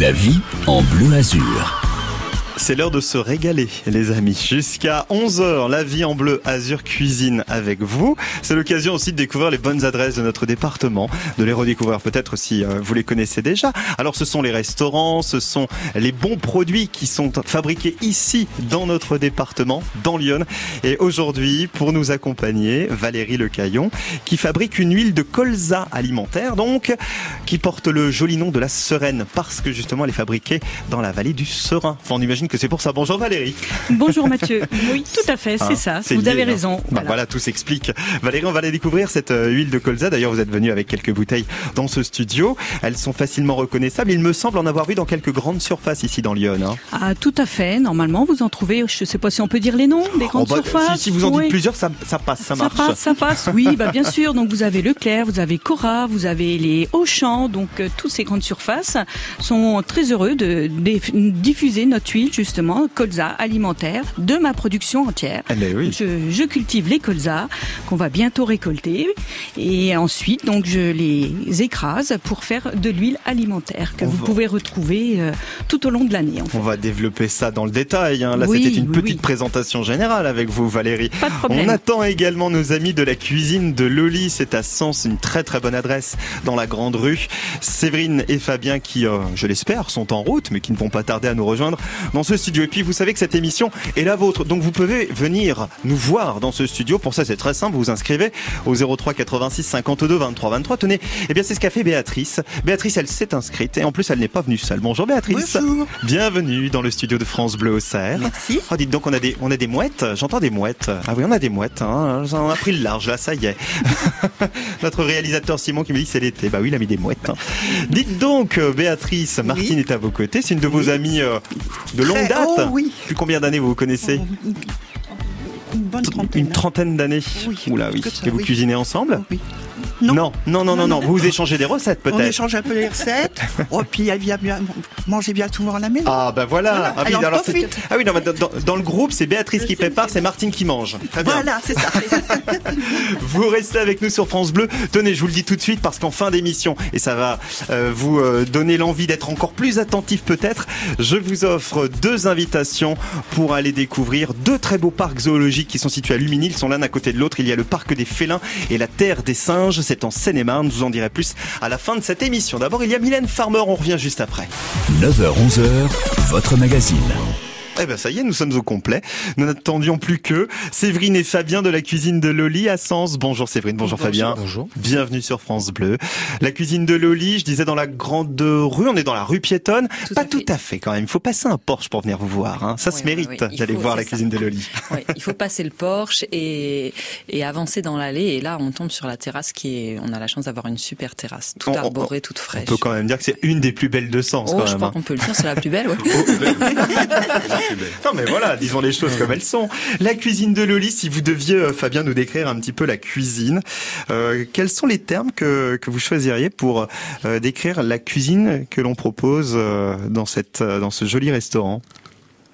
La vie en bleu azur. C'est l'heure de se régaler, les amis. Jusqu'à 11h, la vie en bleu Azur cuisine avec vous. C'est l'occasion aussi de découvrir les bonnes adresses de notre département, de les redécouvrir peut-être si euh, vous les connaissez déjà. Alors ce sont les restaurants, ce sont les bons produits qui sont fabriqués ici dans notre département, dans Lyon. Et aujourd'hui, pour nous accompagner, Valérie Lecaillon, qui fabrique une huile de colza alimentaire, donc, qui porte le joli nom de la Sereine, parce que justement elle est fabriquée dans la vallée du Serein. Enfin, que c'est pour ça. Bonjour Valérie. Bonjour Mathieu. Oui, tout à fait, c'est Hein, ça. Vous lié, avez raison. Bah, Voilà. voilà. tout s'explique. Valérie, on va aller découvrir cette euh, huile de colza. D'ailleurs, vous êtes venu avec quelques bouteilles dans ce studio. Elles sont facilement reconnaissables. Il me semble en avoir vu dans quelques grandes surfaces ici dans Lyon. hein. Ah, tout à fait. Normalement, vous en trouvez, je ne sais pas si on peut dire les noms des Oh, grandes bah, surfaces. si, si vous en Oui. dites plusieurs, ça, ça passe, ça marche. passe, ça passe. Oui, bah bien sûr. Donc vous avez Leclerc, vous avez Cora, vous avez les Auchan. Donc euh, toutes ces grandes surfaces sont très heureux de, de diffuser notre huile justement colza alimentaire de ma production entière. Eh ben oui. Je, je cultive les colzas qu'on va bientôt récolter et ensuite donc je les écrase pour faire de l'huile alimentaire que On vous va- pouvez retrouver euh, tout au long de l'année. En fait. On va développer ça dans le détail. hein. Là, Oui, c'était une oui, petite présentation générale avec vous, Valérie. Pas de problème. On attend également nos amis de la cuisine de Loli. C'est à Sens, une très très bonne adresse dans la grande rue. Séverine et Fabien qui, euh, je l'espère, sont en route, mais qui ne vont pas tarder à nous rejoindre dans ce studio. Et puis, vous savez que cette émission est la vôtre. Donc, vous pouvez venir nous voir dans ce studio. Pour ça, c'est très simple. Vous vous inscrivez au 03 86 52 23 23. Tenez, eh bien, c'est ce qu'a fait Béatrice. Béatrice, elle s'est inscrite et en plus, elle n'est pas venue seule. Bonjour Béatrice. Bonjour. Bienvenue dans le studio de France Bleu au Cerf. Merci. Oh, dites donc, on a des, on a des mouettes. J'entends des mouettes. Ah oui, on a des mouettes. Hein. On a pris le large, là, ça y est. Notre réalisateur Simon qui me dit c'est l'été. Bah oui, il a mis des mouettes. hein. Dites donc, euh, Béatrice, Martine est à vos côtés. C'est une de vos amies euh, de longue date. oh, oui. Depuis combien d'années vous vous connaissez Une bonne trentaine. Une trentaine d'années. Oui, Oula, oui. que ça, Et vous oui. cuisinez ensemble Oui. Non, non, non, non, non. Vous vous échangez des recettes On peut-être. échange un peu les recettes. oh, puis elle vient bien manger bien souvent à la maison. Ah bah voilà. Voilà, Ah, oui, alors, ah oui, non, mais dans, dans- dans le groupe, c'est Béatrice qui prépare, c'est Martine qui mange. Très bien. voilà, c'est ça. Vous restez avec nous sur France Bleu. Tenez, je vous le dis tout de suite parce qu'en fin d'émission, et ça va euh, vous euh, donner l'envie d'être encore plus attentif peut-être, je vous offre deux invitations pour aller découvrir deux très beaux parcs zoologiques qui sont situés à Lumini. Ils sont l'un à côté de l'autre. Il y a le parc des félins et la terre des singes. C'est en Seine-et-Marne. Vous en dirai plus à la fin de cette émission. D'abord, il y a Mylène Farmer. On revient juste après. 9h-11h, votre magazine. Eh ben ça y est, nous sommes au complet. Nous n'attendions plus que Séverine et Fabien de la cuisine de Loli à Sens. Bonjour Séverine, bonjour, Fabien. Bonjour. Bienvenue sur France Bleu. La cuisine de Loli, je disais dans la grande rue, on est dans la rue piétonne. Tout Pas à tout à fait quand même. Il faut passer un Porsche pour venir vous voir. Hein. Ça Oui, se oui, mérite oui. Il d'aller voir la cuisine de Loli. Il faut passer le Porsche et, et avancer dans l'allée. Et là, on tombe sur la terrasse qui est. On a la chance d'avoir une super terrasse, toute On- on- arborée, toute On fraîche. peut quand même dire que c'est une des plus belles de Sens Oh, quand je même. crois hein. qu'on peut le dire, c'est la plus belle, ouais. Non mais voilà, disons les choses comme elles sont. La cuisine de Loli, si vous deviez, euh, Fabien, nous décrire un petit peu la cuisine, euh, quels sont les termes que, que vous choisiriez pour euh, décrire la cuisine que l'on propose euh, dans, cette, euh, dans ce joli restaurant?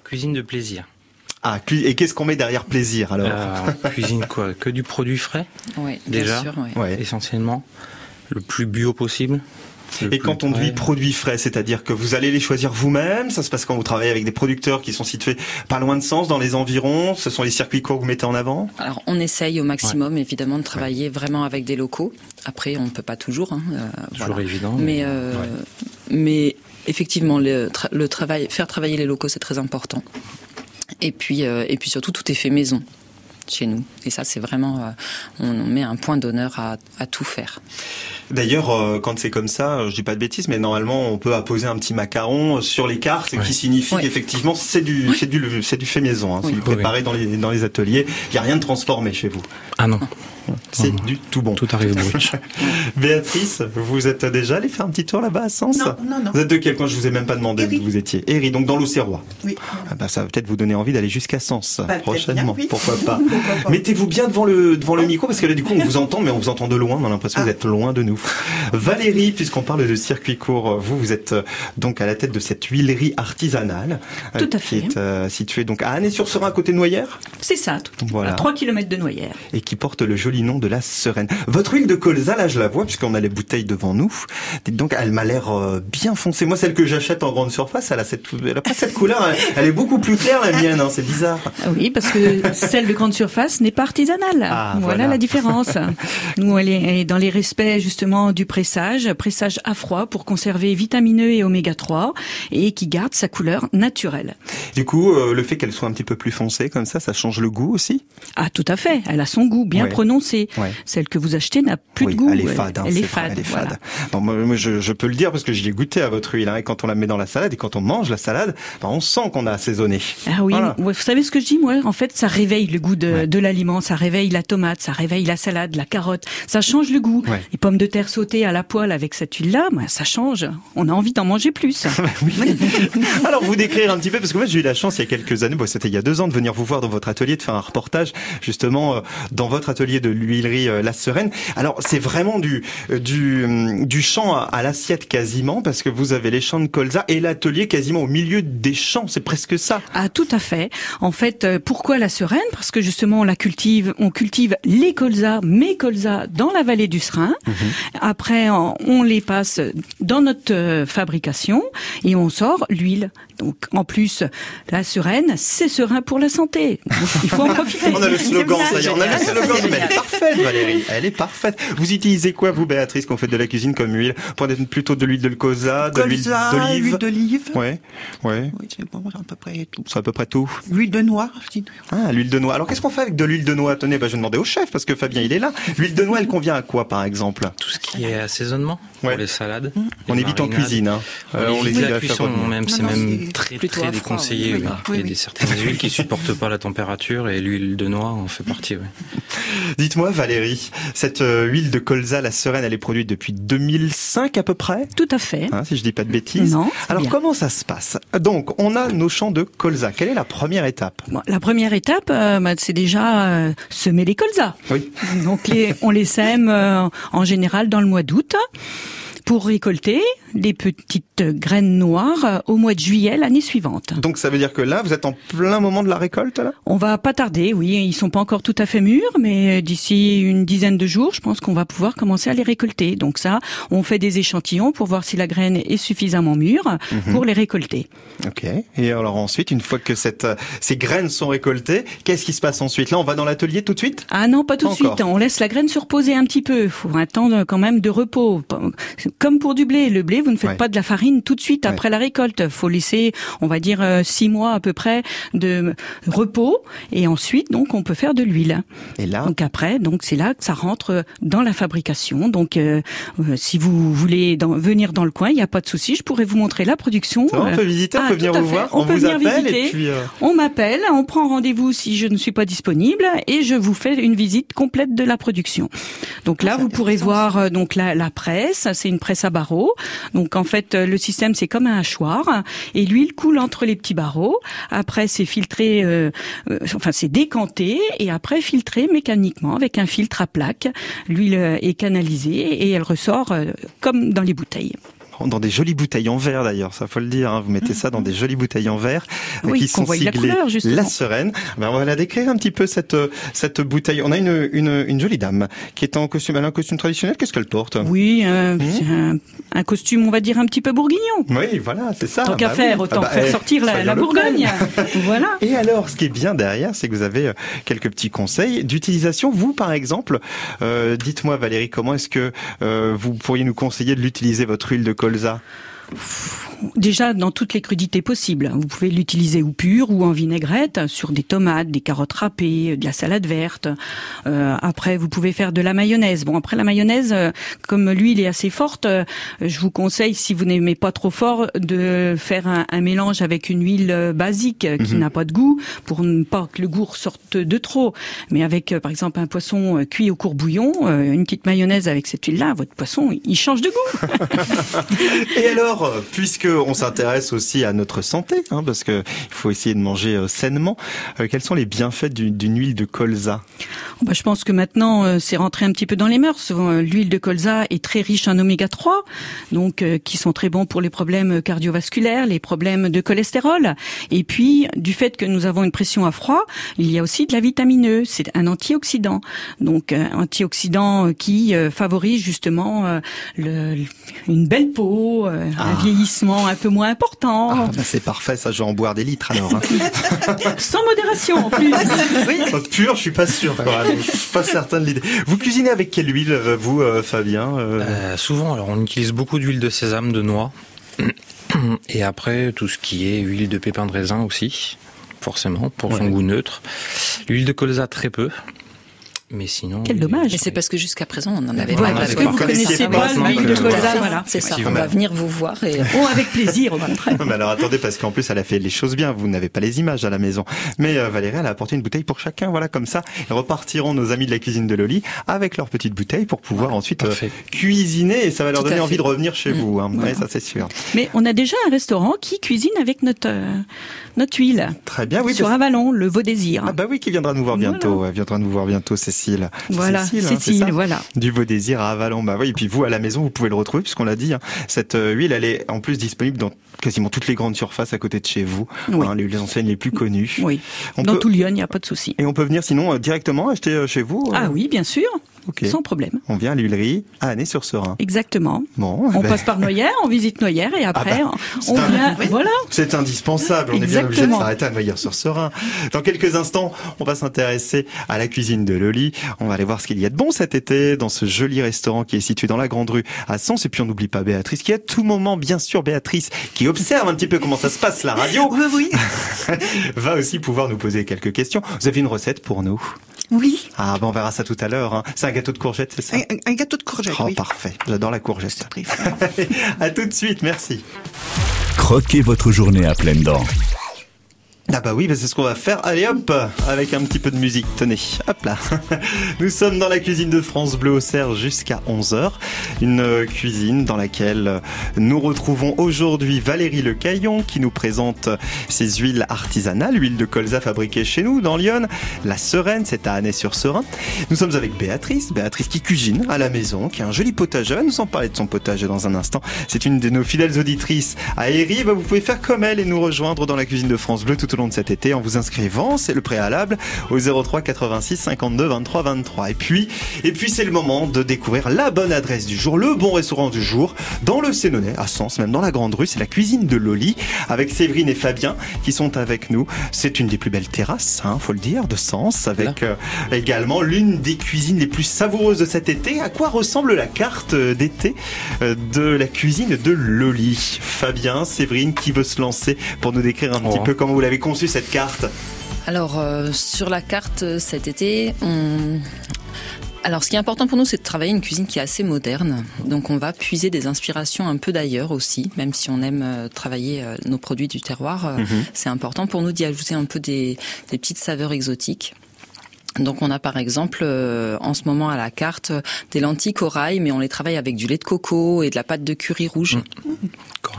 Cuisine de plaisir. Ah, cu- et qu'est-ce qu'on met derrière plaisir alors? Euh, cuisine quoi? Que du produit frais, Ouais, bien Déjà? sûr, ouais. Ouais. essentiellement? Le plus bio possible? Le Et quand on dit produits frais, c'est-à-dire que vous allez les choisir vous-même, ça se passe quand vous travaillez avec des producteurs qui sont situés pas loin de Sens, dans les environs, ce sont les circuits courts que vous mettez en avant Alors, on essaye au maximum, évidemment, de travailler vraiment avec des locaux. Après, on ne peut pas toujours. Hein, euh, Toujours voilà. évident. Mais, euh, ouais. mais effectivement, le, tra- le travail, faire travailler les locaux, c'est très important. Et puis, euh, et puis surtout, tout est fait maison chez nous. Et ça, c'est vraiment, euh, on met un point d'honneur à, à tout faire. D'ailleurs, euh, quand c'est comme ça, euh, je dis pas de bêtises, mais normalement, on peut apposer un petit macaron sur les cartes, ce Ouais. qui signifie Ouais. qu'effectivement, c'est du, c'est du, c'est du fait maison. Hein, Oui. C'est du Oui, préparé dans les, dans les ateliers. Il y a rien de transformé chez vous. Ah non, C'est du tout bon. tout arrive brut. Béatrice, vous êtes déjà allé faire un petit tour là-bas à Sens Non, non, non. Vous êtes de quel coin? Je vous ai même pas demandé où vous étiez. Héry, donc dans l'Auxerrois. Oui. Ah bah, ça va peut-être vous donner envie d'aller jusqu'à Sens Bah, prochainement. bien, oui. Pourquoi pas? Mettez-vous bien devant le devant le micro parce que là du coup on vous entend mais on vous entend de loin. On a l'impression que vous Ah. êtes loin de nous. Valérie, puisqu'on parle de circuit court, vous vous êtes euh, donc à la tête de cette huilerie artisanale euh, Tout à qui fait. est euh, située donc à Annay-sur-Serein à côté de Noyères C'est ça, tout. Voilà. à 3 km de Noyères. et qui porte le joli joli nom de la Sereine. Votre huile de colza, là, je la vois puisqu'on a les bouteilles devant nous. Dites donc, elle m'a l'air euh, bien foncée. Moi, celle que j'achète en grande surface, elle a cette, elle a pas cette couleur. Elle, elle est beaucoup plus claire la mienne. Hein, c'est bizarre. Oui, parce que celle de grande surface n'est pas artisanale. Ah, voilà, voilà. la différence. Nous, elle est, elle est dans les respects justement du pressage, pressage à froid pour conserver vitamine E et oméga 3 et qui garde sa couleur naturelle. Du coup, euh, le fait qu'elle soit un petit peu plus foncée comme ça, ça change le goût aussi? Ah, tout à fait. Elle a son goût bien Ouais. prononcé. Ouais. Celle que vous achetez n'a plus oui, de goût. elle est fade. hein, elle est c'est fade. Elle est voilà. fade. Bon, moi, moi, je, je peux le dire parce que j'y ai goûté à votre huile. Hein, et quand on la met dans la salade et quand on mange la salade, ben, on sent qu'on a assaisonné. Ah oui, Voilà. vous savez ce que je dis moi? En fait, ça réveille le goût de, Ouais. de l'aliment, ça réveille la tomate, ça réveille la salade, la carotte, ça change le goût. Ouais. Les pommes de terre sautées à la poêle avec cette huile-là, ça change. On a envie d'en manger plus. Alors vous décrire un petit peu parce que moi j'ai eu la chance il y a quelques années, bon, c'était il y a deux ans, de venir vous voir dans votre atelier, de faire un reportage justement euh, dans votre atelier de l'huilerie euh, La Sereine. Alors c'est vraiment du euh, du du champ à, à l'assiette quasiment parce que vous avez les champs de colza et l'atelier quasiment au milieu des champs, c'est presque ça. Ah, tout à fait. En fait, euh, pourquoi la Sereine? Parce que justement, on la cultive, on cultive les colzas, mes colzas, dans la vallée du Serein. Après, on les passe dans notre euh, fabrication et on sort l'huile. Donc, en plus, la Sereine, c'est serein pour la santé. Donc, il faut en profiter. On a le slogan, ça y est, on a le slogan, mais elle est parfaite Valérie, elle est parfaite. Vous utilisez quoi vous Béatrice qu'on fait de la cuisine comme huile Pour être plutôt de l'huile de colza, de l'huile Colza, d'olive huile d'olive. Ouais, ouais, Oui, c'est bon, à peu près tout. c'est à peu près tout. Huile de noix. je dis. Ah, l'huile de noix. Alors qu'est-ce qu'on fait avec de l'huile de noix? Tenez, bah, je vais demander au chef parce que Fabien il est là. L'huile de noix, elle convient à quoi par exemple? Tout ce qui est assaisonnement Ouais. pour les salades. On les évite en cuisine. Hein. On, Euh, évite les la cuisson, même, c'est même très plutôt très froid, déconseillé. oui. oui. Oui, Il y a oui. des certaines huiles qui supportent pas la température et l'huile de noix en fait partie. oui. Dites-moi Valérie, cette euh, huile de colza, la sereine, elle est produite depuis 2005 à peu près? Tout à fait. Hein, si je dis pas de bêtises. Non, Alors bien. comment ça se passe? Donc, on a nos champs de colza. Quelle est la première étape? Bon, la première étape, euh, bah, c'est déjà euh, semer les colzas. Oui. Donc les, on les sème euh, en général dans le mois d'août pour récolter les petites graines noires euh, au mois de juillet l'année suivante. Donc ça veut dire que là, vous êtes en plein moment de la récolte là? On va pas tarder, oui, ils sont pas encore tout à fait mûrs, mais d'ici une dizaine de jours, je pense qu'on va pouvoir commencer à les récolter. Donc ça, on fait des échantillons pour voir si la graine est suffisamment mûre pour les récolter. Ok. Et alors ensuite, une fois que cette, ces graines sont récoltées, qu'est-ce qui se passe ensuite? Là, on va dans l'atelier tout de suite? Ah non, pas tout de suite. On laisse la graine se reposer un petit peu. Il faut un temps de- quand même de repos. Comme pour du blé. Le blé, vous ne faites Ouais. pas de la farine tout de suite Ouais. après la récolte. faut laisser, on va dire, euh, six mois à peu près de repos. Et ensuite, donc, on peut faire de l'huile. Et là, Donc après, donc c'est là que ça rentre dans la fabrication. Donc, euh, euh, si vous voulez dans- venir dans le coin, il n'y a pas de souci. Je pourrais vous montrer la production. ça on peut visiter, on ah, peut venir tout à vous voir, On on, peut vous venir visiter. et puis. euh, On m'appelle, on prend rendez-vous si je ne suis pas disponible et je vous fais une visite complète de la production. Donc là, Ah, vous pourrez voir euh, donc la, la presse, c'est une presse à barreaux. Donc en fait, euh, le système c'est comme un hachoir et l'huile coule entre les petits barreaux. Après, c'est filtré, euh, euh, enfin c'est décanté et après filtré mécaniquement avec un filtre à plaque. L'huile est canalisée et elle ressort comme dans les bouteilles. Dans des jolies bouteilles en verre d'ailleurs, ça faut le dire. hein. Vous mettez ça dans des jolies bouteilles en verre euh, Oui, qui sont voit la siglées couleur. La Sereine. Ben, on va la décrire un petit peu cette euh, cette bouteille. On a une une, une jolie dame qui est en costume, elle a un costume traditionnel. Qu'est-ce qu'elle porte? Oui, euh, Mmh. un, un costume, on va dire un petit peu bourguignon. Oui, voilà, c'est ça. Tant qu'à Bah oui. faire, autant Ah bah, faire eh, sortir la, la Bourgogne. voilà. Et alors, ce qui est bien derrière, c'est que vous avez euh, quelques petits conseils d'utilisation. Vous, par exemple, euh, dites-moi, Valérie, comment est-ce que euh, vous pourriez nous conseiller de l'utiliser votre huile de colza? Déjà dans toutes les crudités possibles. Vous pouvez l'utiliser ou pure ou en vinaigrette sur des tomates, des carottes râpées, de la salade verte. Euh, après, vous pouvez faire de la mayonnaise. Bon, après la mayonnaise, euh, comme l'huile est assez forte, euh, je vous conseille, si vous n'aimez pas trop fort, de faire un, un mélange avec une huile euh, basique euh, qui n'a pas de goût pour ne pas que le goût ressorte de trop. Mais avec, euh, par exemple, un poisson euh, cuit au court-bouillon, euh, une petite mayonnaise avec cette huile-là, votre poisson, il change de goût. Et alors, Alors, on s'intéresse aussi à notre santé, hein, parce que il faut essayer de manger euh, sainement, euh, quels sont les bienfaits d'une huile de colza? Bah, je pense que maintenant, euh, c'est rentré un petit peu dans les mœurs. L'huile de colza est très riche en oméga 3, donc qui sont très bons pour les problèmes cardiovasculaires, les problèmes de cholestérol. Et puis, du fait que nous avons une pression à froid, il y a aussi de la vitamine E. C'est un antioxydant, donc un antioxydant qui favorise justement le, une belle peau, un vieillissement un peu moins important, ah, bah, C'est parfait, ça, je vais en boire des litres alors. hein. sans modération en plus. Oh, Pur, je suis pas sûr. Quoi. Donc, Je suis pas certain de l'idée. Vous cuisinez avec quelle huile, euh, vous, euh, Fabien Euh, souvent, alors on utilise beaucoup d'huile de sésame, de noix. Et après, tout ce qui est huile de pépin de raisin aussi, forcément, pour son goût neutre. L'huile de colza, très peu. Mais sinon. Quel dommage. Mais c'est parce que jusqu'à présent, on n'en avait Voilà, pas. parce que vous connaissiez connaissez pas l'huile que- de colza, voilà. C'est ça, on va venir vous voir et Oh, avec plaisir, au contraire. Mais alors attendez, parce qu'en plus elle a fait les choses bien, vous n'avez pas les images à la maison. Mais euh, Valérie, elle a apporté une bouteille pour chacun, voilà, comme ça. Et repartiront nos amis de la cuisine de Loli avec leur petite bouteille pour pouvoir ensuite euh, cuisiner et ça va leur Tout donner envie de revenir chez Mmh. vous. Hein. Voilà. Ouais, ça c'est sûr. Mais on a déjà un restaurant qui cuisine avec notre euh, notre huile Très bien, oui. sur parce- Avalon, le Veau Désir. Ah bah oui, qui viendra nous voir bientôt. Elle viendra nous voir bientôt, Cécile. voilà, Cécile, hein, Cécile, voilà. Du Beau Désir à Avalon. Bah oui, et puis vous, à la maison, vous pouvez le retrouver, puisqu'on l'a dit. hein. Cette euh, huile, elle est en plus disponible dans quasiment toutes les grandes surfaces à côté de chez vous. Oui. Hein, les, enseignes les plus connues. Oui. On Dans peut- tout Lyon, il n'y a pas de souci. Et on peut venir sinon euh, directement acheter euh, chez vous Ah oui, bien sûr, Ok. sans problème. On vient à l'huilerie à Annay-sur-Serein. Exactement. Bon, On ben, passe par Noyères, on visite Noyères et après bah, c'est on un- vient. Voilà. c'est indispensable. On est bien obligé de s'arrêter à Noyères-sur-Serein. Dans quelques instants, on va s'intéresser à la cuisine de Loli. On va aller voir ce qu'il y a de bon cet été dans ce joli restaurant qui est situé dans la Grande Rue à Sens. Et puis on n'oublie pas Béatrice qui est à tout moment, bien sûr, Béatrice, qui observe un petit peu comment ça se passe la radio, Oui, oui. va aussi pouvoir nous poser quelques questions. Vous avez une recette pour nous? Oui. Ah, ben on verra ça tout à l'heure. hein. C'est un gâteau de courgettes, c'est ça Un, un gâteau de courgette, Oh, oui. parfait. J'adore la courgette. À tout de suite, merci. Croquez votre journée à pleines dents. Ah bah oui, bah c'est ce qu'on va faire. Allez hop, avec un petit peu de musique. Tenez, hop là. Nous sommes dans la cuisine de France Bleu au Cerf jusqu'à 11h. Une cuisine dans laquelle nous retrouvons aujourd'hui Valérie Le Caillon qui nous présente ses huiles artisanales, huile de colza fabriquée chez nous dans Lyon. La Sereine, c'est à Annay-sur-Serein. Nous sommes avec Béatrice, Béatrice qui cuisine à la maison, qui a un joli potager. Elle nous en parler de son potager dans un instant. C'est une de nos fidèles auditrices à Héry. Bah, vous pouvez faire comme elle et nous rejoindre dans la cuisine de France Bleu tout au long de cet été en vous inscrivant. C'est le préalable au 03 86 52 23 23. Et puis, et puis c'est le moment de découvrir la bonne adresse du jour, le bon restaurant du jour dans le Sénonais, à Sens, même dans la Grande Rue. C'est la cuisine de Loli avec Séverine et Fabien qui sont avec nous. C'est une des plus belles terrasses, hein, faut le dire, de Sens, avec euh, également l'une des cuisines les plus savoureuses de cet été. À quoi ressemble la carte euh, d'été euh, de la cuisine de Loli? Fabien, Séverine, qui veut se lancer pour nous décrire un petit Oh. peu comment vous l'avez conçu cette carte Alors, euh, sur la carte euh, cet été, on... Alors, ce qui est important pour nous, c'est de travailler une cuisine qui est assez moderne. Donc, on va puiser des inspirations un peu d'ailleurs aussi, même si on aime euh, travailler nos produits du terroir. euh, C'est important pour nous d'y ajouter un peu des, des petites saveurs exotiques. Donc on a par exemple euh, en ce moment à la carte des lentilles corail, mais on les travaille avec du lait de coco et de la pâte de curry rouge.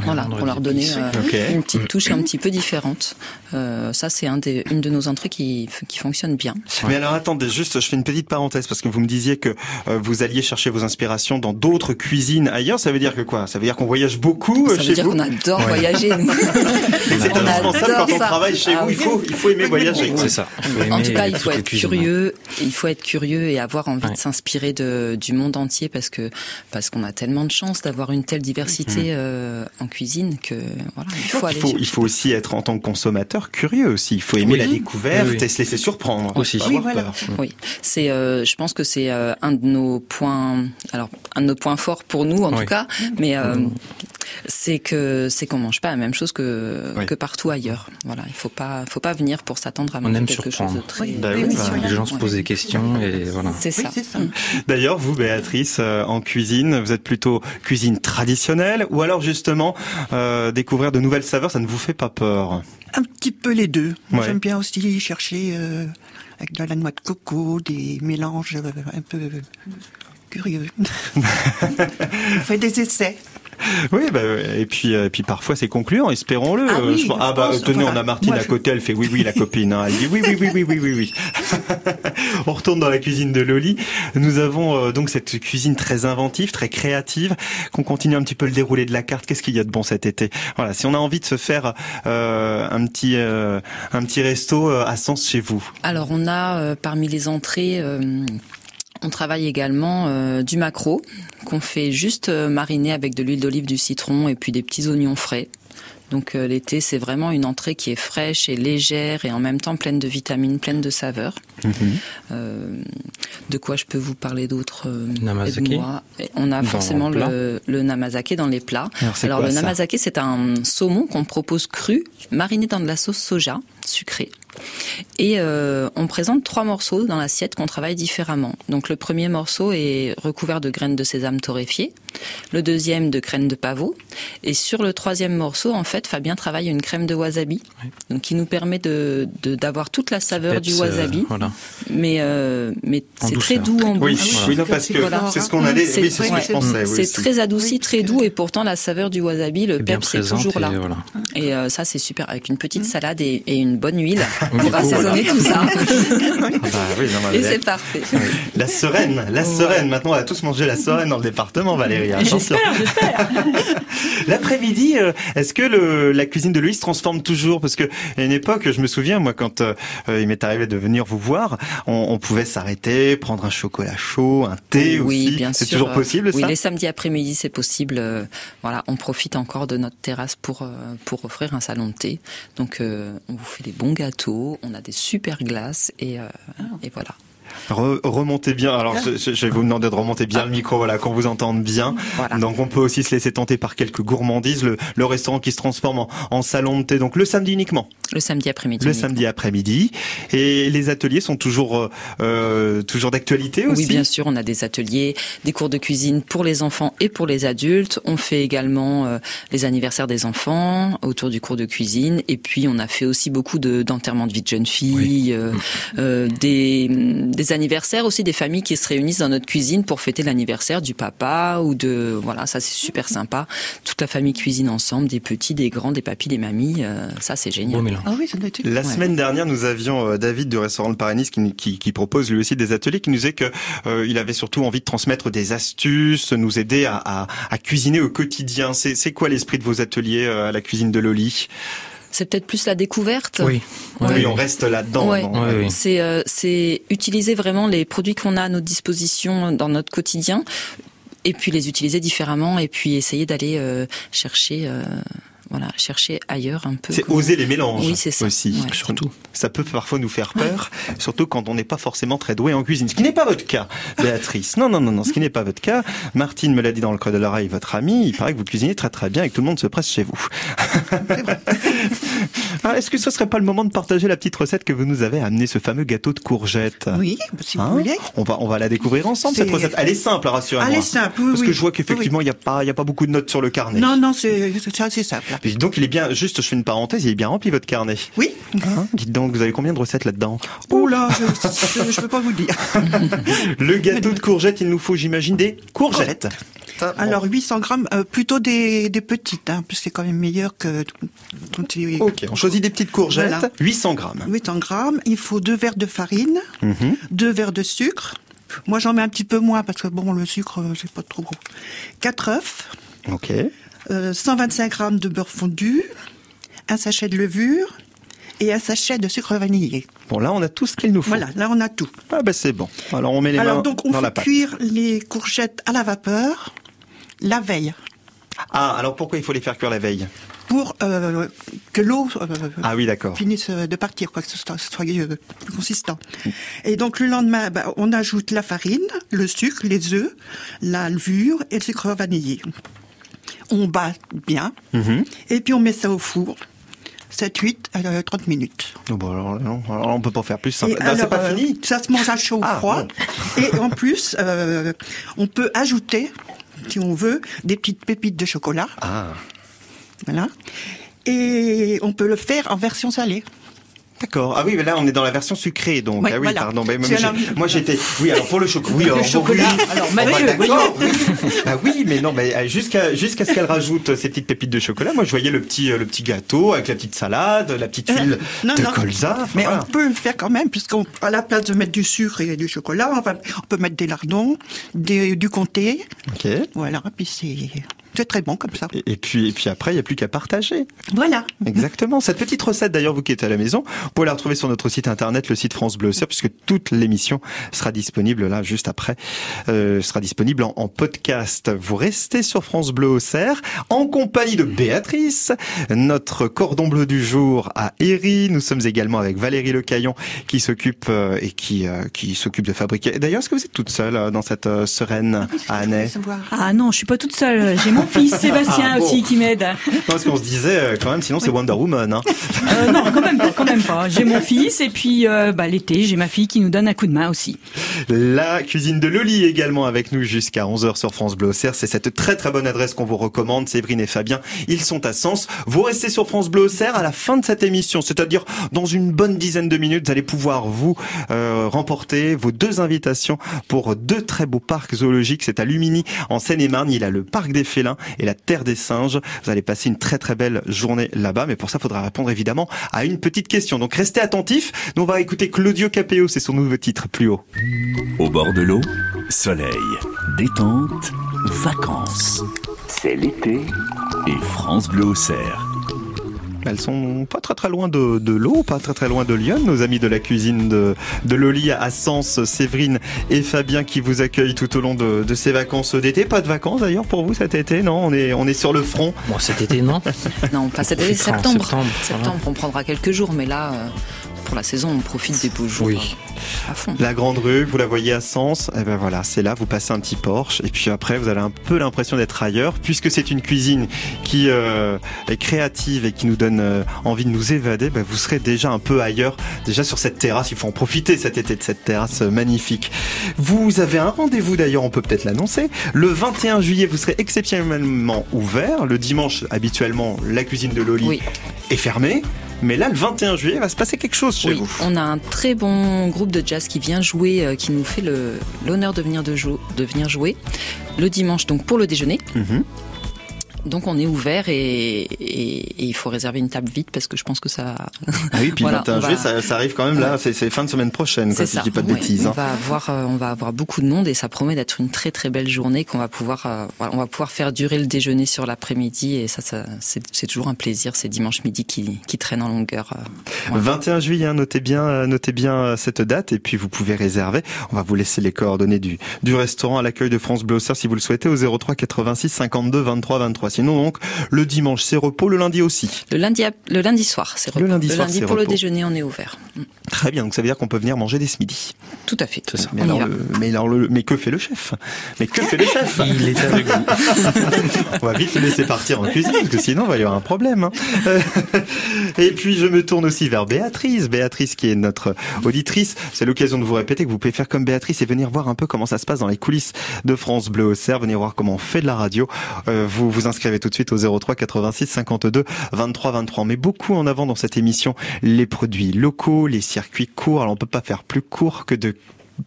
Voilà, pour leur donner euh, une petite touche un petit peu différente. Euh, ça, c'est un des, une de nos entrées qui, qui fonctionne bien. Mais alors attendez, juste, je fais une petite parenthèse parce que vous me disiez que euh, vous alliez chercher vos inspirations dans d'autres cuisines ailleurs. Ça veut dire que quoi? Ça veut dire qu'on voyage beaucoup Ça chez veut dire vous? qu'on adore voyager. nous. C'est indispensable quand on ça. travaille chez Ah vous. Il faut, il faut aimer voyager. C'est ça. En tout cas, il faut être curieux. Il faut être curieux et avoir envie Ouais. de s'inspirer de, du monde entier parce que parce qu'on a tellement de chance d'avoir une telle diversité euh, en cuisine que voilà, il faut Il aller. faut, chercher. il faut aussi être en tant que consommateur curieux aussi. Il faut aimer Oui. la découverte Oui, et se laisser surprendre. Aussi. Oui, voilà. Oui, c'est. euh, je pense que c'est euh, un de nos points. Alors, un de nos points forts pour nous, en Oui. tout cas. Mais euh, c'est que c'est qu'on mange pas la même chose que Oui. que partout ailleurs. Voilà, il faut pas, faut pas venir pour s'attendre à On manger aime quelque chose surprendre. de très. Oui, Bah oui, oui, oui, bah, Les gens se posent des questions et voilà. C'est ça. Mm. D'ailleurs, vous, Béatrice, euh, en cuisine, vous êtes plutôt cuisine traditionnelle ou alors justement euh, découvrir de nouvelles saveurs, ça ne vous fait pas peur? Un petit peu les deux. Ouais. J'aime bien aussi chercher euh, avec de la noix de coco, des mélanges euh, un peu curieux. On fait des essais. Oui, bah, et puis euh, et puis parfois c'est concluant, espérons-le. Ah oui, Je ah bah pense, tenez, voilà. on a Martine Moi, à côté, elle fait oui oui la copine. hein. Elle dit oui oui oui oui oui oui oui. on retourne dans la cuisine de Loli. Nous avons euh, donc cette cuisine très inventive, très créative. Qu'on continue un petit peu le déroulé de la carte. Qu'est-ce qu'il y a de bon cet été? Voilà, si on a envie de se faire euh, un petit euh, un petit resto euh, à Sens chez vous. Alors on a euh, parmi les entrées, euh, on travaille également euh, du maquereau qu'on fait juste euh, mariner avec de l'huile d'olive, du citron et puis des petits oignons frais. Donc euh, l'été, c'est vraiment une entrée qui est fraîche et légère et en même temps pleine de vitamines, pleine de saveurs. Euh, de quoi je peux vous parler d'autre On a forcément le namazake dans les plats. Alors, c'est Alors quoi, le namazake, c'est un saumon qu'on propose cru, mariné dans de la sauce soja sucrée. Et euh, on présente trois morceaux dans l'assiette qu'on travaille différemment. Donc le premier morceau est recouvert de graines de sésame torréfiées, le deuxième de graines de pavot, et sur le troisième morceau, en fait, Fabien travaille une crème de wasabi, donc qui nous permet de de- d'avoir toute la saveur du euh, wasabi, voilà. mais euh, mais c'est très doux en Oui, bouche. oui, non, parce que Voilà. c'est ce qu'on allait. C'est- Oui, c'est ce que je pensais. oui, c'est très adouci, Oui, très doux, et pourtant la saveur du wasabi, le peps, c'est toujours là. et voilà. Et euh, ça, c'est super, avec une petite salade et, et une bonne huile pour assaisonner tout ça. Ah bah oui, non, mais Et c'est parfait. La sereine, la sereine. Maintenant, on va tous manger la sereine dans le département, Valérie. Attention. J'espère, j'espère. L'après-midi, euh, est-ce que le, la cuisine de Louis se transforme toujours? Parce que à une époque, je me souviens, moi, quand euh, euh, il m'est arrivé de venir vous voir, on, on pouvait s'arrêter, prendre un chocolat chaud, un thé oui, aussi. bien C'est sûr. toujours possible, Oui, ça? les samedis après-midi, c'est possible. Euh, Voilà, on profite encore de notre terrasse pour euh, pour offrir un salon de thé. Donc, euh, on vous fait des bons gâteaux, on a des super glaces et euh, et voilà. Re- remontez bien. Alors, je, vais vous demander de remonter bien le micro, voilà, qu'on vous entende bien. Voilà. Donc, on peut aussi se laisser tenter par quelques gourmandises. Le, le restaurant qui se transforme en, en salon de thé. Donc, le samedi uniquement. Le samedi après-midi. Le uniquement. samedi après-midi. Et les ateliers sont toujours, euh, euh, toujours d'actualité aussi. Oui, bien sûr, on a des ateliers, des cours de cuisine pour les enfants et pour les adultes. On fait également euh, les anniversaires des enfants autour du cours de cuisine. Et puis, on a fait aussi beaucoup de d'enterrements de vie de jeunes filles, euh, des, des anniversaires aussi des familles qui se réunissent dans notre cuisine pour fêter l'anniversaire du papa ou de voilà, ça c'est super sympa. Toute la famille cuisine ensemble, des petits, des grands, des papis, des mamies. euh, ça c'est génial. mélange. Ah oui, ça doit être... La Ouais. semaine dernière, nous avions euh, David du restaurant Le Parénis qui, qui, qui propose lui aussi des ateliers, qui nous disait que euh, il avait surtout envie de transmettre des astuces, nous aider à, à, à cuisiner au quotidien. C'est c'est quoi l'esprit de vos ateliers euh, à la cuisine de Loli? C'est peut-être plus la découverte. Oui. Oui, Oui. on reste là-dedans. Ouais. Oui, oui. C'est euh, c'est utiliser vraiment les produits qu'on a à notre disposition dans notre quotidien et puis les utiliser différemment et puis essayer d'aller euh, chercher euh, voilà chercher ailleurs un peu. C'est comment- oser les mélanges Oui, c'est ça. aussi. Ouais. Surtout. Ça peut parfois nous faire peur, surtout quand on n'est pas forcément très doué en cuisine. Ce qui n'est pas votre cas, Béatrice. Non, non, non, non, ce qui n'est pas votre cas. Martine me l'a dit dans le creux de l'oreille, votre amie. Il paraît que vous cuisinez très très bien et que tout le monde se presse chez vous. Ah, Est-ce que ce serait pas le moment de partager la petite recette que vous nous avez amené, ce fameux gâteau de courgettes? Oui, si Hein? vous voulez. on va, on va la découvrir ensemble, cette C'est- recette. Elle est simple, rassurez-moi. Elle est simple, oui, Parce que oui. je vois Oui, qu'effectivement, il n'y a pas, il y a pas beaucoup de notes sur le carnet. Non, non, c'est c'est assez simple. Donc, il est bien, juste, je fais une parenthèse, il est bien rempli votre carnet. Oui. Hein dites donc, vous avez combien de recettes là-dedans? Oh là, je ne peux pas vous dire. Le gâteau de courgettes, il nous faut, j'imagine, des courgettes. Ça, bon. Alors 800 grammes, euh, plutôt des, des petites, hein, parce que c'est quand même meilleur que Ok, on choisit des petites courgettes, Voilà. 800 grammes. 800 grammes. Il faut deux verres de farine, Mhm. deux verres de sucre. Moi, j'en mets un petit peu moins parce que bon, le sucre, euh, c'est pas trop gros. Quatre œufs, Ok. Euh, 125 grammes de beurre fondu, un sachet de levure et un sachet de sucre vanillé. Bon, là, on a tout ce qu'il nous faut. Voilà, là on a tout. Ah, bah, c'est bon. Alors, on met les Alors mains donc on dans la fait pâte. cuire les courgettes à la vapeur la veille Ah, alors pourquoi il faut les faire cuire la veille? Pour euh, que l'eau euh, Ah oui, d'accord. finisse euh, de partir, quoi, que ce soit, soit, euh, plus consistant. Et donc le lendemain, bah, on ajoute la farine, le sucre, les œufs, la levure et le sucre vanillé. On bat bien, Mhm. et puis on met ça au four, 7, 8, euh, 30 minutes. Oh, bon, alors, non, alors, on peut pas faire plus. Et Non, c'est pas euh, fini Ça se mange à chaud ou Ah, froid. bon. Et en plus, euh, on peut ajouter, si on veut, des petites pépites de chocolat. Ah. Voilà. Et on peut le faire en version salée. D'accord. Ah oui, mais là on est dans la version sucrée, donc. Ouais, ah oui, voilà. pardon. Mais, alors- moi j'étais. Oui, alors pour le chocolat. Oui, alors, bon, chocolat, oui. alors, Oh, bah, d'accord, oui. Ah oui, mais non, mais euh, jusqu'à jusqu'à ce qu'elle rajoute ces petites pépites de chocolat, moi je voyais le petit euh, le petit gâteau avec la petite salade, la petite Euh, huile non, de non. colza. Enfin, Mais voilà. on peut le faire quand même, puisqu'à la place de mettre du sucre et du chocolat, on, va, on peut mettre des lardons, des- du comté. Ok. Voilà, puis c'est c'est très bon comme ça. Et, et puis et puis après, il y a plus qu'à partager. Voilà. Exactement. Cette petite recette, d'ailleurs, vous qui êtes à la maison, vous pouvez la retrouver sur notre site internet, le site France Bleu Auxerre, puisque toute l'émission sera disponible là juste après, euh, sera disponible en, en podcast. Vous restez sur France Bleu Auxerre en compagnie de Béatrice, notre cordon bleu du jour à Héry. Nous sommes également avec Valérie Lecaillon qui s'occupe euh, et qui euh, qui s'occupe de fabriquer. D'ailleurs, est-ce que vous êtes toute seule euh, dans cette euh, sereine à Annay Savoir. Ah non, je suis pas toute seule. J'ai mon fils Sébastien Ah, bon. aussi qui m'aide. Parce qu'on se disait euh, quand même, sinon c'est Wonder Woman. Hein. Euh, non, quand même pas, quand même pas. J'ai mon fils et puis euh, bah, l'été, j'ai ma fille qui nous donne un coup de main aussi. La cuisine de Loli également avec nous jusqu'à 11h sur France Bleu Auxerre. C'est cette très très bonne adresse qu'on vous recommande. Séverine et Fabien, ils sont à Sens. Vous restez sur France Bleu Auxerre à la fin de cette émission, c'est-à-dire dans une bonne dizaine de minutes, vous allez pouvoir vous euh, remporter vos deux invitations pour deux très beaux parcs zoologiques. C'est à Lumini en Seine-et-Marne. Il a le parc des félins et la terre des singes. Vous allez passer une très très belle journée là-bas. Mais pour ça, il faudra répondre évidemment à une petite question. Donc restez attentifs. Nous, on va écouter Claudio Capéo. C'est son nouveau titre, plus haut. Au bord de l'eau, soleil, détente, vacances. C'est l'été et France Bleu Auxerre. Elles sont pas très très loin de, de l'eau, pas très très loin de Lyon. Nos amis de la cuisine de, de Loli à Sens, Séverine et Fabien qui vous accueillent tout au long de, de ces vacances d'été. Pas de vacances d'ailleurs pour vous cet été, non? On est on est sur le front. Bon, cet été, non Non, pas cet été, septembre, Septembre, on prendra quelques jours, mais là, euh, pour la saison, on profite des beaux jours Oui. euh, à fond. La grande rue, vous la voyez à Sens, et ben voilà, c'est là, vous passez un petit Porsche, et puis après vous avez un peu l'impression d'être ailleurs, puisque c'est une cuisine qui euh, est créative et qui nous donne euh, envie de nous évader, ben vous serez déjà un peu ailleurs, déjà sur cette terrasse, il faut en profiter cet été de cette terrasse euh, magnifique. Vous avez un rendez-vous d'ailleurs, on peut peut-être l'annoncer, le 21 juillet vous serez exceptionnellement ouvert, le dimanche habituellement la cuisine de Loli Oui. est fermée, mais là le 21 juillet va se passer quelque chose chez Oui, vous. on a un très bon groupe de jazz qui vient jouer, euh, qui nous fait l'honneur de venir de, jou- de venir jouer le dimanche, donc pour le déjeuner. Mhm. Donc on est ouvert et, et- et il faut réserver une table vite parce que je pense que ça. Ah oui, puis Voilà, le 21 on juillet, va- ça, ça arrive quand même là, c'est- c'est fin de semaine prochaine, quoi, si ça. je dis pas de ouais. bêtises. On hein. va avoir, euh, on va avoir beaucoup de monde et ça promet d'être une très très belle journée qu'on va pouvoir, euh, voilà, on va pouvoir faire durer le déjeuner sur l'après-midi et ça, ça c'est toujours un plaisir. C'est dimanche midi qui, qui traîne en longueur. euh, voilà. 21 juillet, hein, notez bien, euh, notez bien euh, cette date et puis vous pouvez réserver. On va vous laisser les coordonnées du, du restaurant à l'accueil de France Bleu si vous le souhaitez au 03 86 52 23 23. Sinon donc le dimanche c'est repos, le lundi aussi. Le lundi, le lundi soir, c'est Le repos. lundi soir, c'est pour le déjeuner, on est ouvert. Mm. Très bien, donc ça veut dire qu'on peut venir manger dès ce midi. Tout à fait. C'est ça. Mais alors, va. le, mais alors le- mais que fait le chef? Mais que fait le chef? Il est avec vous. On va vite le laisser partir en cuisine, parce que sinon, il va y avoir un problème. hein. Euh, Et puis, je me tourne aussi vers Béatrice. Béatrice, qui est notre auditrice. C'est l'occasion de vous répéter que vous pouvez faire comme Béatrice et venir voir un peu comment ça se passe dans les coulisses de France Bleu Auxerre. Venir voir comment on fait de la radio. Euh, vous vous inscrivez tout de suite au 03 86 52 23 23. Mais beaucoup en avant dans cette émission les produits locaux, les circuits courts. Alors, on peut pas faire plus court que de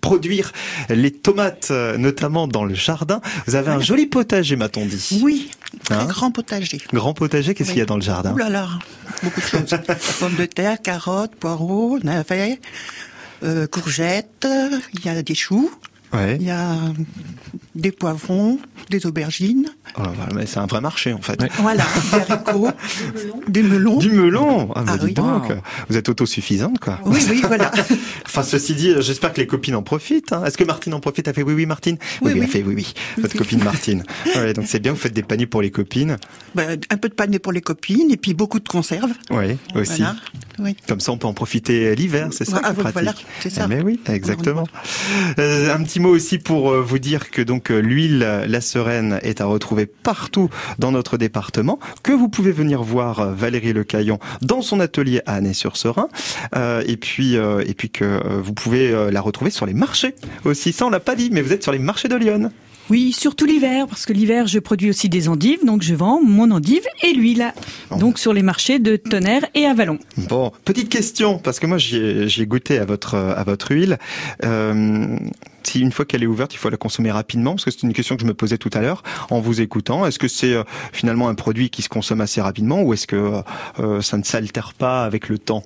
produire les tomates, euh, notamment dans le jardin. Vous avez un joli potager, m'a-t-on dit. Oui, très Hein grand potager. Grand potager, qu'est-ce Oui. qu'il y a dans le jardin Ouh là là, beaucoup de choses. Pommes de terre, carottes, poireaux, navets, euh, courgettes, il y a des choux, Ouais. il y a des poivrons, des aubergines, Oh, mais c'est un vrai marché en fait. Ouais. voilà, des haricots, des melons. Du melon Ah, bah, Ah dis oui. donc Wow. Vous êtes autosuffisante, quoi. Oui, oui, voilà. Enfin, ceci dit, euh, j'espère que les copines en profitent. hein. Est-ce que Martine en profite? Elle fait oui, oui, Martine? Oui, Elle oui. fait oui, oui. Votre copine Martine. Ouais, donc c'est bien, vous faites des paniers pour les copines. Ben, un peu de panier pour les copines et puis beaucoup de conserves. Oui, aussi. Voilà. Oui. Comme ça, on peut en profiter l'hiver, c'est ça Ah, qui est pratique. voilà, c'est ça. Ah, Mais oui, exactement. Euh, un petit mot aussi pour euh, vous dire que donc euh, l'huile La Sereine est à retrouver partout dans notre département, que vous pouvez venir voir euh, Valérie Lecaillon dans son atelier à Annay-sur-Serein, et puis et puis que vous pouvez la retrouver sur les marchés aussi. Ça, on l'a pas dit, mais vous êtes sur les marchés de Lyon. Oui, surtout l'hiver, parce que l'hiver, je produis aussi des endives, donc je vends mon endive et l'huile. Donc sur les marchés de Tonnerre et Avalon. Bon, petite question, parce que moi j'ai goûté à votre à votre huile. Euh, si une fois qu'elle est ouverte, il faut la consommer rapidement Parce que c'est une question que je me posais tout à l'heure en vous écoutant. Est-ce que c'est euh, finalement un produit qui se consomme assez rapidement ou est-ce que euh, ça ne s'altère pas avec le temps?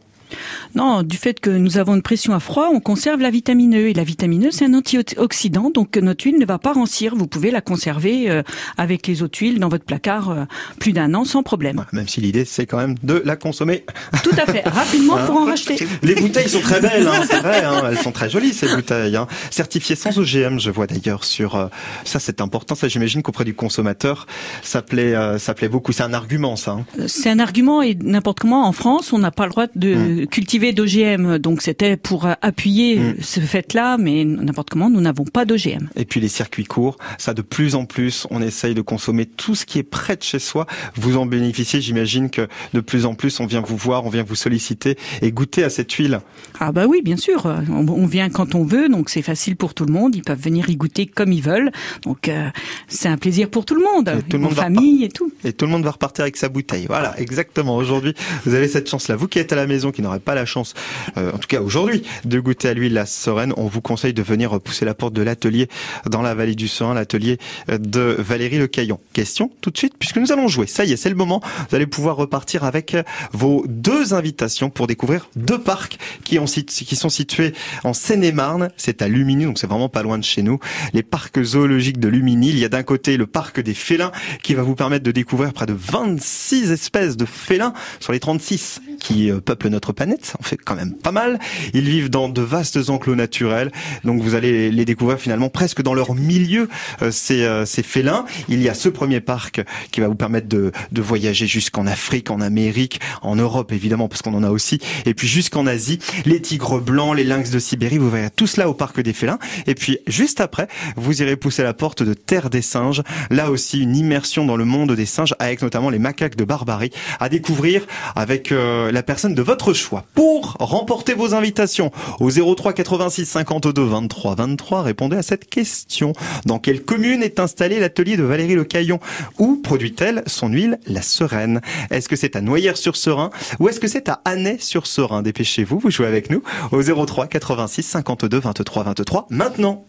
Non, du fait que nous avons une pression à froid, on conserve la vitamine E. Et la vitamine E, c'est un antioxydant, donc notre huile ne va pas rancir. Vous pouvez la conserver euh, avec les autres huiles dans votre placard euh, plus d'un an sans problème. Même si l'idée, c'est quand même de la consommer. Tout à fait, rapidement pour en racheter. Les bouteilles sont très belles, hein, c'est vrai, hein, elles sont très jolies ces bouteilles. Hein. Certifiées sans OGM, je vois d'ailleurs sur... Euh, ça, c'est important, ça j'imagine qu'auprès du consommateur, ça plaît, ça plaît beaucoup. C'est un argument, ça. C'est un argument et n'importe comment, en France, on n'a pas le droit de... Hum cultiver d'OGM, donc c'était pour appuyer mm. ce fait-là, mais n'importe comment, nous n'avons pas d'OGM. Et puis les circuits courts, ça de plus en plus, on essaye de consommer tout ce qui est près de chez soi. Vous en bénéficiez, j'imagine que de plus en plus, on vient vous voir, on vient vous solliciter et goûter à cette huile. Ah bah oui, bien sûr, on, vient quand on veut, donc c'est facile pour tout le monde. Ils peuvent venir y goûter comme ils veulent, donc euh, c'est un plaisir pour tout le monde, et tout le monde famille et tout. Et tout le monde va repartir avec sa bouteille. Voilà, exactement. Aujourd'hui, vous avez cette chance-là. Vous qui êtes à la maison, qui pas la chance, euh, en tout cas aujourd'hui, de goûter à l'huile la Sereine, on vous conseille de venir pousser la porte de l'atelier dans la vallée du Serein, l'atelier de Valérie Le Caillon. Question tout de suite, puisque nous allons jouer. Ça y est, c'est le moment. Vous allez pouvoir repartir avec vos deux invitations pour découvrir deux parcs qui, ont, qui sont situés en Seine-et-Marne. C'est à Lumini, donc c'est vraiment pas loin de chez nous. Les parcs zoologiques de Lumini. Il y a d'un côté le parc des félins qui va vous permettre de découvrir près de 26 espèces de félins sur les 36 qui euh, peuplent notre planète. En fait quand même pas mal. Ils vivent dans de vastes enclos naturels. Donc vous allez les découvrir finalement presque dans leur milieu, euh, ces, euh, ces félins. Il y a ce premier parc qui va vous permettre de, de voyager jusqu'en Afrique, en Amérique, en Europe évidemment, parce qu'on en a aussi. Et puis jusqu'en Asie, les tigres blancs, les lynx de Sibérie, vous verrez tout cela au parc des félins. Et puis juste après, vous irez pousser la porte de Terre des singes. Là aussi, une immersion dans le monde des singes avec notamment les macaques de Barbarie à découvrir avec la personne de votre choix. Pour remporter vos invitations au 03 86 52 23 23, répondez à cette question. Dans quelle commune est installé l'atelier de Valérie Le Caillon? Où produit-elle son huile La Sereine? Est-ce que c'est à Noyères-sur-Serein ou est-ce que c'est à Annay-sur-Serein? Dépêchez-vous, vous jouez avec nous au 03 86 52 23 23 maintenant.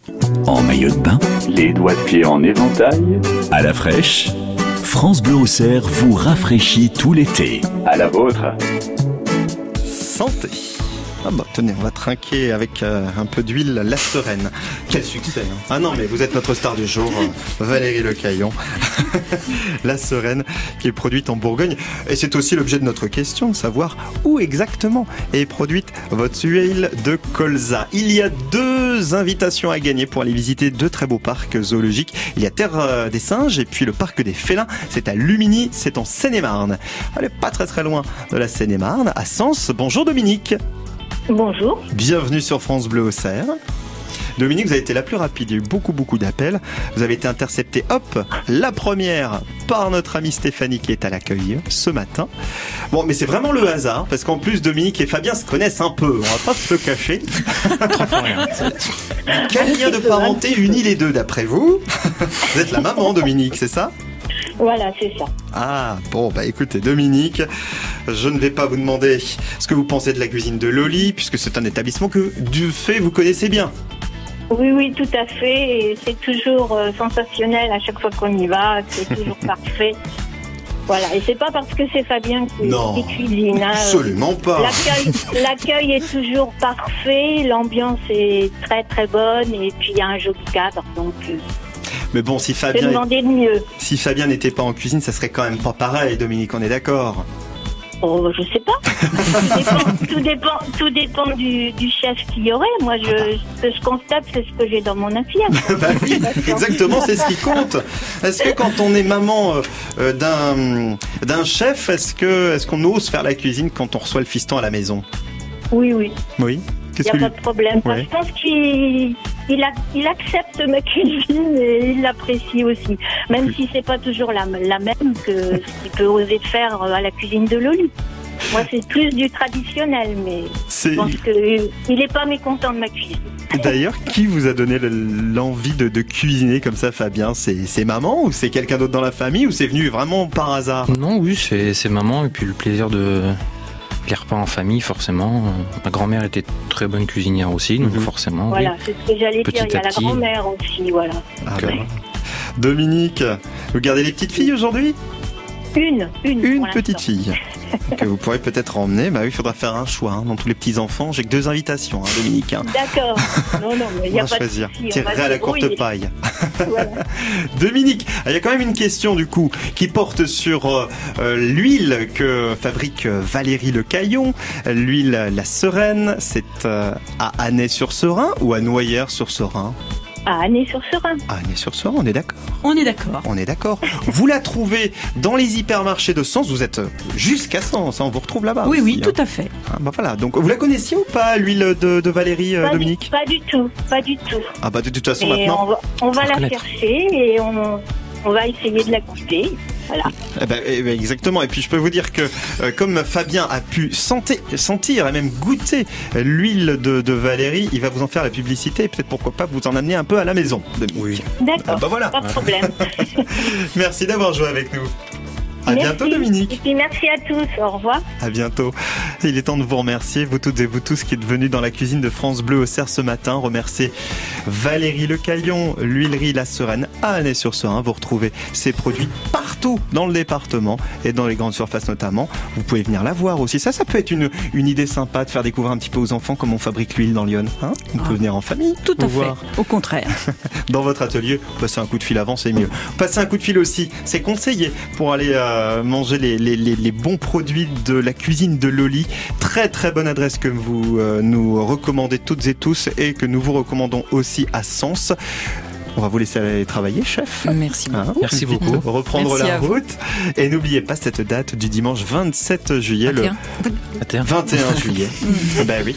En maillot de bain, les doigts de pied en éventail, à la fraîche. France Bleu vous rafraîchit tout l'été. À la vôtre santé. Ah bah tenez, on va trinquer avec euh, un peu d'huile la sereine. Quel succès hein. Ah non mais vous êtes notre star du jour, euh, Valérie Lecaillon. la sereine qui est produite en Bourgogne. Et c'est aussi l'objet de notre question, savoir où exactement est produite votre huile de colza. Il y a deux invitations à gagner pour aller visiter deux très beaux parcs zoologiques. Il y a Terre euh, des Singes et puis le parc des Félins. C'est à Lumini, c'est en Seine-et-Marne. Elle pas très très loin de la Seine-et-Marne, à Sens. Bonjour Dominique. Bonjour. Bienvenue sur France Bleu au Cerf. Dominique, vous avez été la plus rapide. Il y a eu beaucoup, beaucoup d'appels. Vous avez été intercepté, hop, la première par notre amie Stéphanie qui est à l'accueil ce matin. Bon, mais c'est vraiment le hasard, parce qu'en plus, Dominique et Fabien se connaissent un peu. On va pas se cacher. Quel lien de parenté unit les deux, d'après vous Vous êtes la maman, Dominique, c'est ça? Voilà, c'est ça. Ah, bon, bah écoutez, Dominique, je ne vais pas vous demander ce que vous pensez de la cuisine de Loli, puisque c'est un établissement que, du fait, vous connaissez bien. Oui, oui, tout à fait. c'est toujours euh, sensationnel à chaque fois qu'on y va. C'est toujours parfait. Voilà, et c'est pas parce que c'est Fabien qui, cuisine. Hein. Absolument pas. L'accueil est toujours parfait, l'ambiance est très très bonne et puis il y a un joli cadre. Donc, euh, mais bon, si Fabien, si Fabien n'était pas en cuisine, ça serait quand même pas pareil, Dominique. On est d'accord. Oh, je sais pas. tout, dépend, tout, dépend, du, chef qu'il y aurait. Moi, je, ce que je constate, c'est ce que j'ai dans mon assiette. bah oui, exactement, c'est ce qui compte. Est-ce que quand on est maman euh, d'un d'un chef, est-ce que est-ce qu'on ose faire la cuisine quand on reçoit le fiston à la maison? Oui, oui. Oui? Il n'y a pas de problème. Je pense qu'il il, accepte ma cuisine et il l'apprécie aussi. Même si c'est pas toujours la, la même que ce qu'il peut oser faire à la cuisine de Loli. Moi, c'est plus du traditionnel, mais je pense qu'il n'est pas mécontent de ma cuisine. D'ailleurs, qui vous a donné l'envie de, cuisiner comme ça, Fabien? C'est maman ou c'est quelqu'un d'autre dans la famille ou c'est venu vraiment par hasard? Non, oui, c'est maman et puis le plaisir de les repas en famille, forcément. Ma grand-mère était très bonne cuisinière aussi, donc mhm. forcément. Voilà, c'est ce que j'allais dire. Il y a la grand-mère aussi, voilà. Ah, Dominique, vous gardez les petites filles aujourd'hui? Une, une. Une petite fille. que vous pourrez peut-être emmener. Bah oui, il faudra faire un choix hein, dans tous les petits enfants. J'ai que deux invitations, hein, Dominique. Hein. D'accord. Non, non, mais il n'y a pas choisir. de Tirer à la courte paille. Dominique, il y a quand même une question du coup qui porte sur euh, euh, l'huile que fabrique euh, Valérie Le Caillon. L'huile La Sereine, c'est à Annay-sur-Serein ou à Noyères-sur-Serein à Année-sur-Serein. À Année-sur-Serein, on est d'accord. On est d'accord. On est d'accord. vous la trouvez dans les hypermarchés de Sens. Vous êtes jusqu'à Sens. Hein, on vous retrouve là-bas. Oui, oui, tout hein. à fait. Ah, bah voilà. Donc, vous la connaissiez ou pas, l'huile de, Valérie, euh, Dominique? Pas du tout. Pas du tout. Ah, bah de toute façon, maintenant. On va, la chercher et on, on va essayer de la goûter. Eh ben, eh ben, exactement. Et puis je peux vous dire que euh, comme Fabien a pu sentir, sentir et même goûter l'huile de, Valérie, il va vous en faire la publicité. Peut-être pourquoi pas vous en amener un peu à la maison. Oui. D'accord. Ah, bah voilà. Pas de problème. Merci d'avoir joué avec nous. À bientôt Dominique. Et puis merci à tous. Au revoir. À bientôt. Il est temps de vous remercier, vous toutes et vous tous qui êtes venus dans la cuisine de France Bleu au Cerf ce matin. Remercier Valérie Lecaillon, l'huilerie La Sereine à Annay-sur-Serein. Vous retrouvez ces produits partout dans le département et dans les grandes surfaces notamment. Vous pouvez venir la voir aussi. Ça, ça peut être une, une idée sympa de faire découvrir un petit peu aux enfants comment on fabrique l'huile dans Lyon. Hein on peut ah. venir en famille. Tout à fait. Au contraire. dans votre atelier, passez un coup de fil avant, c'est mieux. Passez un coup de fil aussi, c'est conseillé pour aller à euh, manger les, bons produits de la cuisine de Loli. Très très bonne adresse que vous euh, nous recommandez toutes et tous et que nous vous recommandons aussi à Sens. On va vous laisser aller travailler, chef. Merci hein beaucoup. Merci beaucoup. Reprendre la route. Et n'oubliez pas cette date du dimanche 27 juillet. 21. Le 21 juillet. ben oui.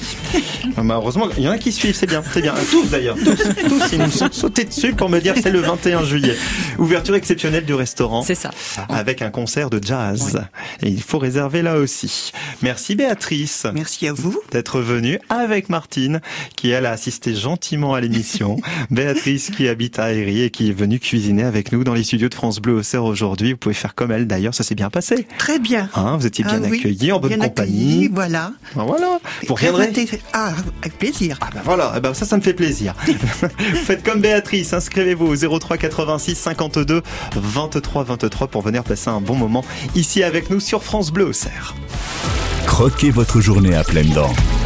Heureusement, il y en a qui suivent, c'est bien. C'est bien. Tous d'ailleurs. Tous, tous, ils nous sont sautés dessus pour me dire c'est le 21 juillet. Ouverture exceptionnelle du restaurant. C'est ça. Avec un concert de jazz. Et il faut réserver là aussi. Merci Béatrice. Merci à vous. D'être venue avec Martine, qui elle a assisté gentiment à l'émission. Béatrice qui habite à et qui est venue cuisiner avec nous dans les studios de France Bleu au Cerf aujourd'hui. Vous pouvez faire comme elle d'ailleurs, ça s'est bien passé. Très bien. Hein, vous étiez bien ah accueillis, en bonne compagnie. voilà. Ah, voilà. Vous reviendrez Ah, avec plaisir. Ah ben voilà, eh ben ça, ça me fait plaisir. Faites comme Béatrice, inscrivez-vous au 03 86 52 23 23 pour venir passer un bon moment ici avec nous sur France Bleu au Cerf. Croquez votre journée à pleines dents.